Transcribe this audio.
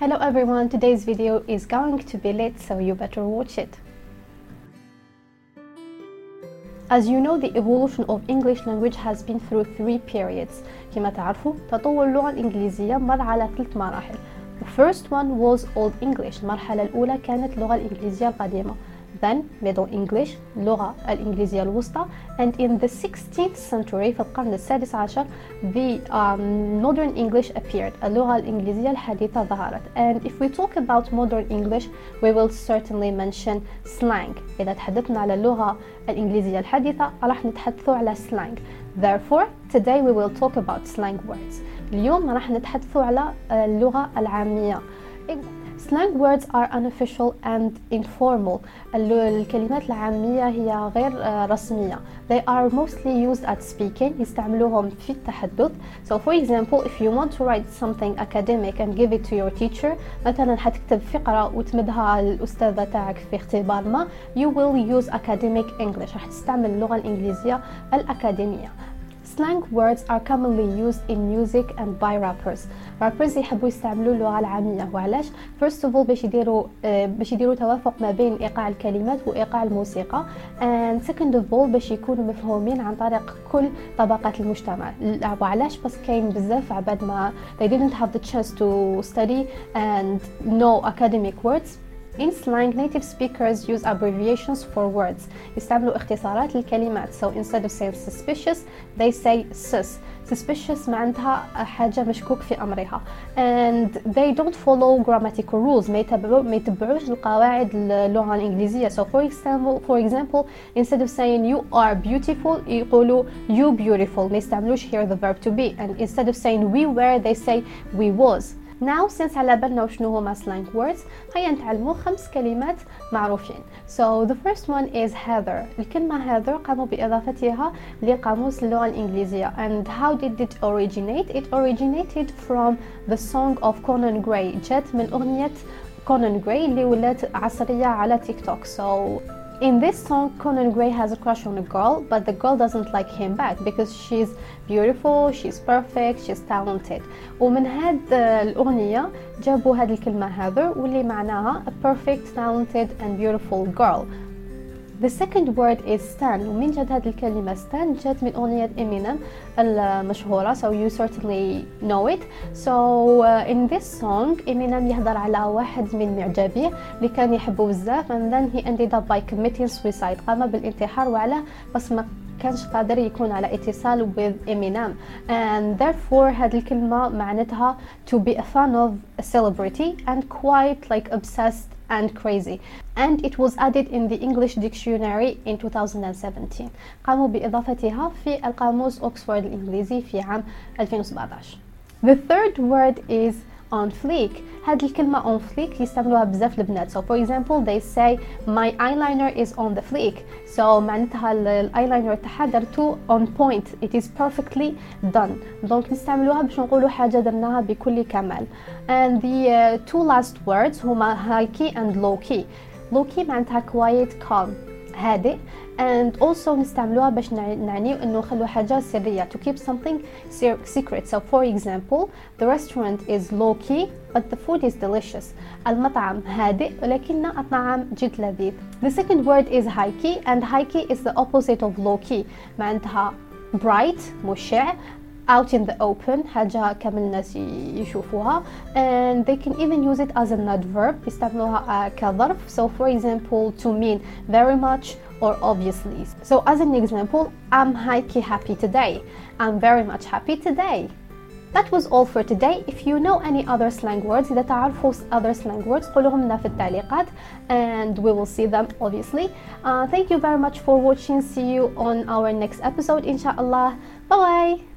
Hello everyone, today's video is going to be lit so you better watch it. As you know, the evolution of English language has been through three periods. كما تعرفوا تطور اللغة الإنجليزية مر على ثلاث مراحل. The first one was Old English. المرحلة الأولى كانت اللغة الإنجليزية القديمة. then Middle English اللغة الإنجليزية الوسطى and in the 16th century في القرن السادس عشر the um, modern English appeared اللغة الإنجليزية الحديثة ظهرت and if we talk about modern English we will certainly mention slang إذا تحدثنا على اللغة الإنجليزية الحديثة راح نتحدثوا على slang therefore today we will talk about slang words اليوم راح نتحدثوا على اللغة العامية Slang words are unofficial and informal. الكلمات العامية هي غير رسمية. They are mostly used at speaking. يستعملوهم في التحدث. So for example, if you want to write something academic and give it to your teacher, مثلا حتكتب فقرة وتمدها للأستاذة تاعك في اختبار ما, you will use academic English. راح تستعمل اللغة الإنجليزية الأكاديمية. Slang words are commonly used in music and by rappers. Rappers يحبوا يستعملوا اللغة العامية وعلاش؟ First of all باش يديروا باش يديروا توافق ما بين إيقاع الكلمات وإيقاع الموسيقى and second of all باش يكونوا مفهومين عن طريق كل طبقات المجتمع وعلاش بس كاين بزاف عباد ما they didn't have the chance to study and know academic words In slang, native speakers use abbreviations for words. يستعملوا اختصارات للكلمات. So instead of saying suspicious, they say sus. Suspicious معناتها حاجة مشكوك في أمرها. And they don't follow grammatical rules. ما يتبعوا ما يتبعوش القواعد اللغة الإنجليزية. So for example, for example, instead of saying you are beautiful, يقولوا you beautiful. ما يستعملوش here the verb to be. And instead of saying we were, they say we was. Now since على بالنا وشنو هما slang words هيا نتعلموا خمس كلمات معروفين So the first one is Heather الكلمة Heather قاموا بإضافتها لقاموس اللغة الإنجليزية and how did it originate? It originated from the song of Conan Gray جات من أغنية Conan Gray اللي ولات عصرية على تيك توك So In this song, Conan Gray has a crush on a girl, but the girl doesn't like him back because she's beautiful, she's perfect, she's talented. ومن هاد الأغنية جابوا هاد الكلمة هذا واللي معناها a perfect, talented and beautiful girl. the second word is "stan." ومن جد هذه الكلمة؟ stan جات من أغنية Eminem المشهورة so you certainly know it. So uh, in this song Eminem يهضر على واحد من معجبيه اللي كان يحبه بزاف and then he ended up by committing suicide قام بالانتحار وعلاه بس ما كانش قادر يكون على اتصال with Eminem. And therefore هذه الكلمة معناتها to be a fan of a celebrity and quite like obsessed and crazy and it was added in the English dictionary in 2017 قاموا بإضافتها في القاموس أكسفورد الإنجليزي في عام 2017 The third word is on fleek هذه الكلمة on fleek يستعملوها بزاف البنات so for example they say my eyeliner is on the fleek so معناتها الايلاينر تاعها درتو on point it is perfectly done دونك نستعملوها باش نقولوا حاجة درناها بكل كمال and the uh, two last words هما high key and low key low key معناتها quiet calm هادئ and also نستعملوها باش نعنيو انه نخلو حاجة سرية to keep something secret so for example the restaurant is low key but the food is delicious المطعم هادئ ولكن الطعام جد لذيذ the second word is high key and high key is the opposite of low key معناتها bright مشع out in the open حاجة كامل الناس يشوفوها and they can even use it as an adverb يستعملوها كظرف so for example to mean very much or obviously so as an example I'm highly happy today I'm very much happy today That was all for today. If you know any other slang words, إذا تعرفوا other slang words قولوهم لنا في التعليقات and we will see them obviously. Uh, thank you very much for watching. See you on our next episode إن شاء الله. Bye bye.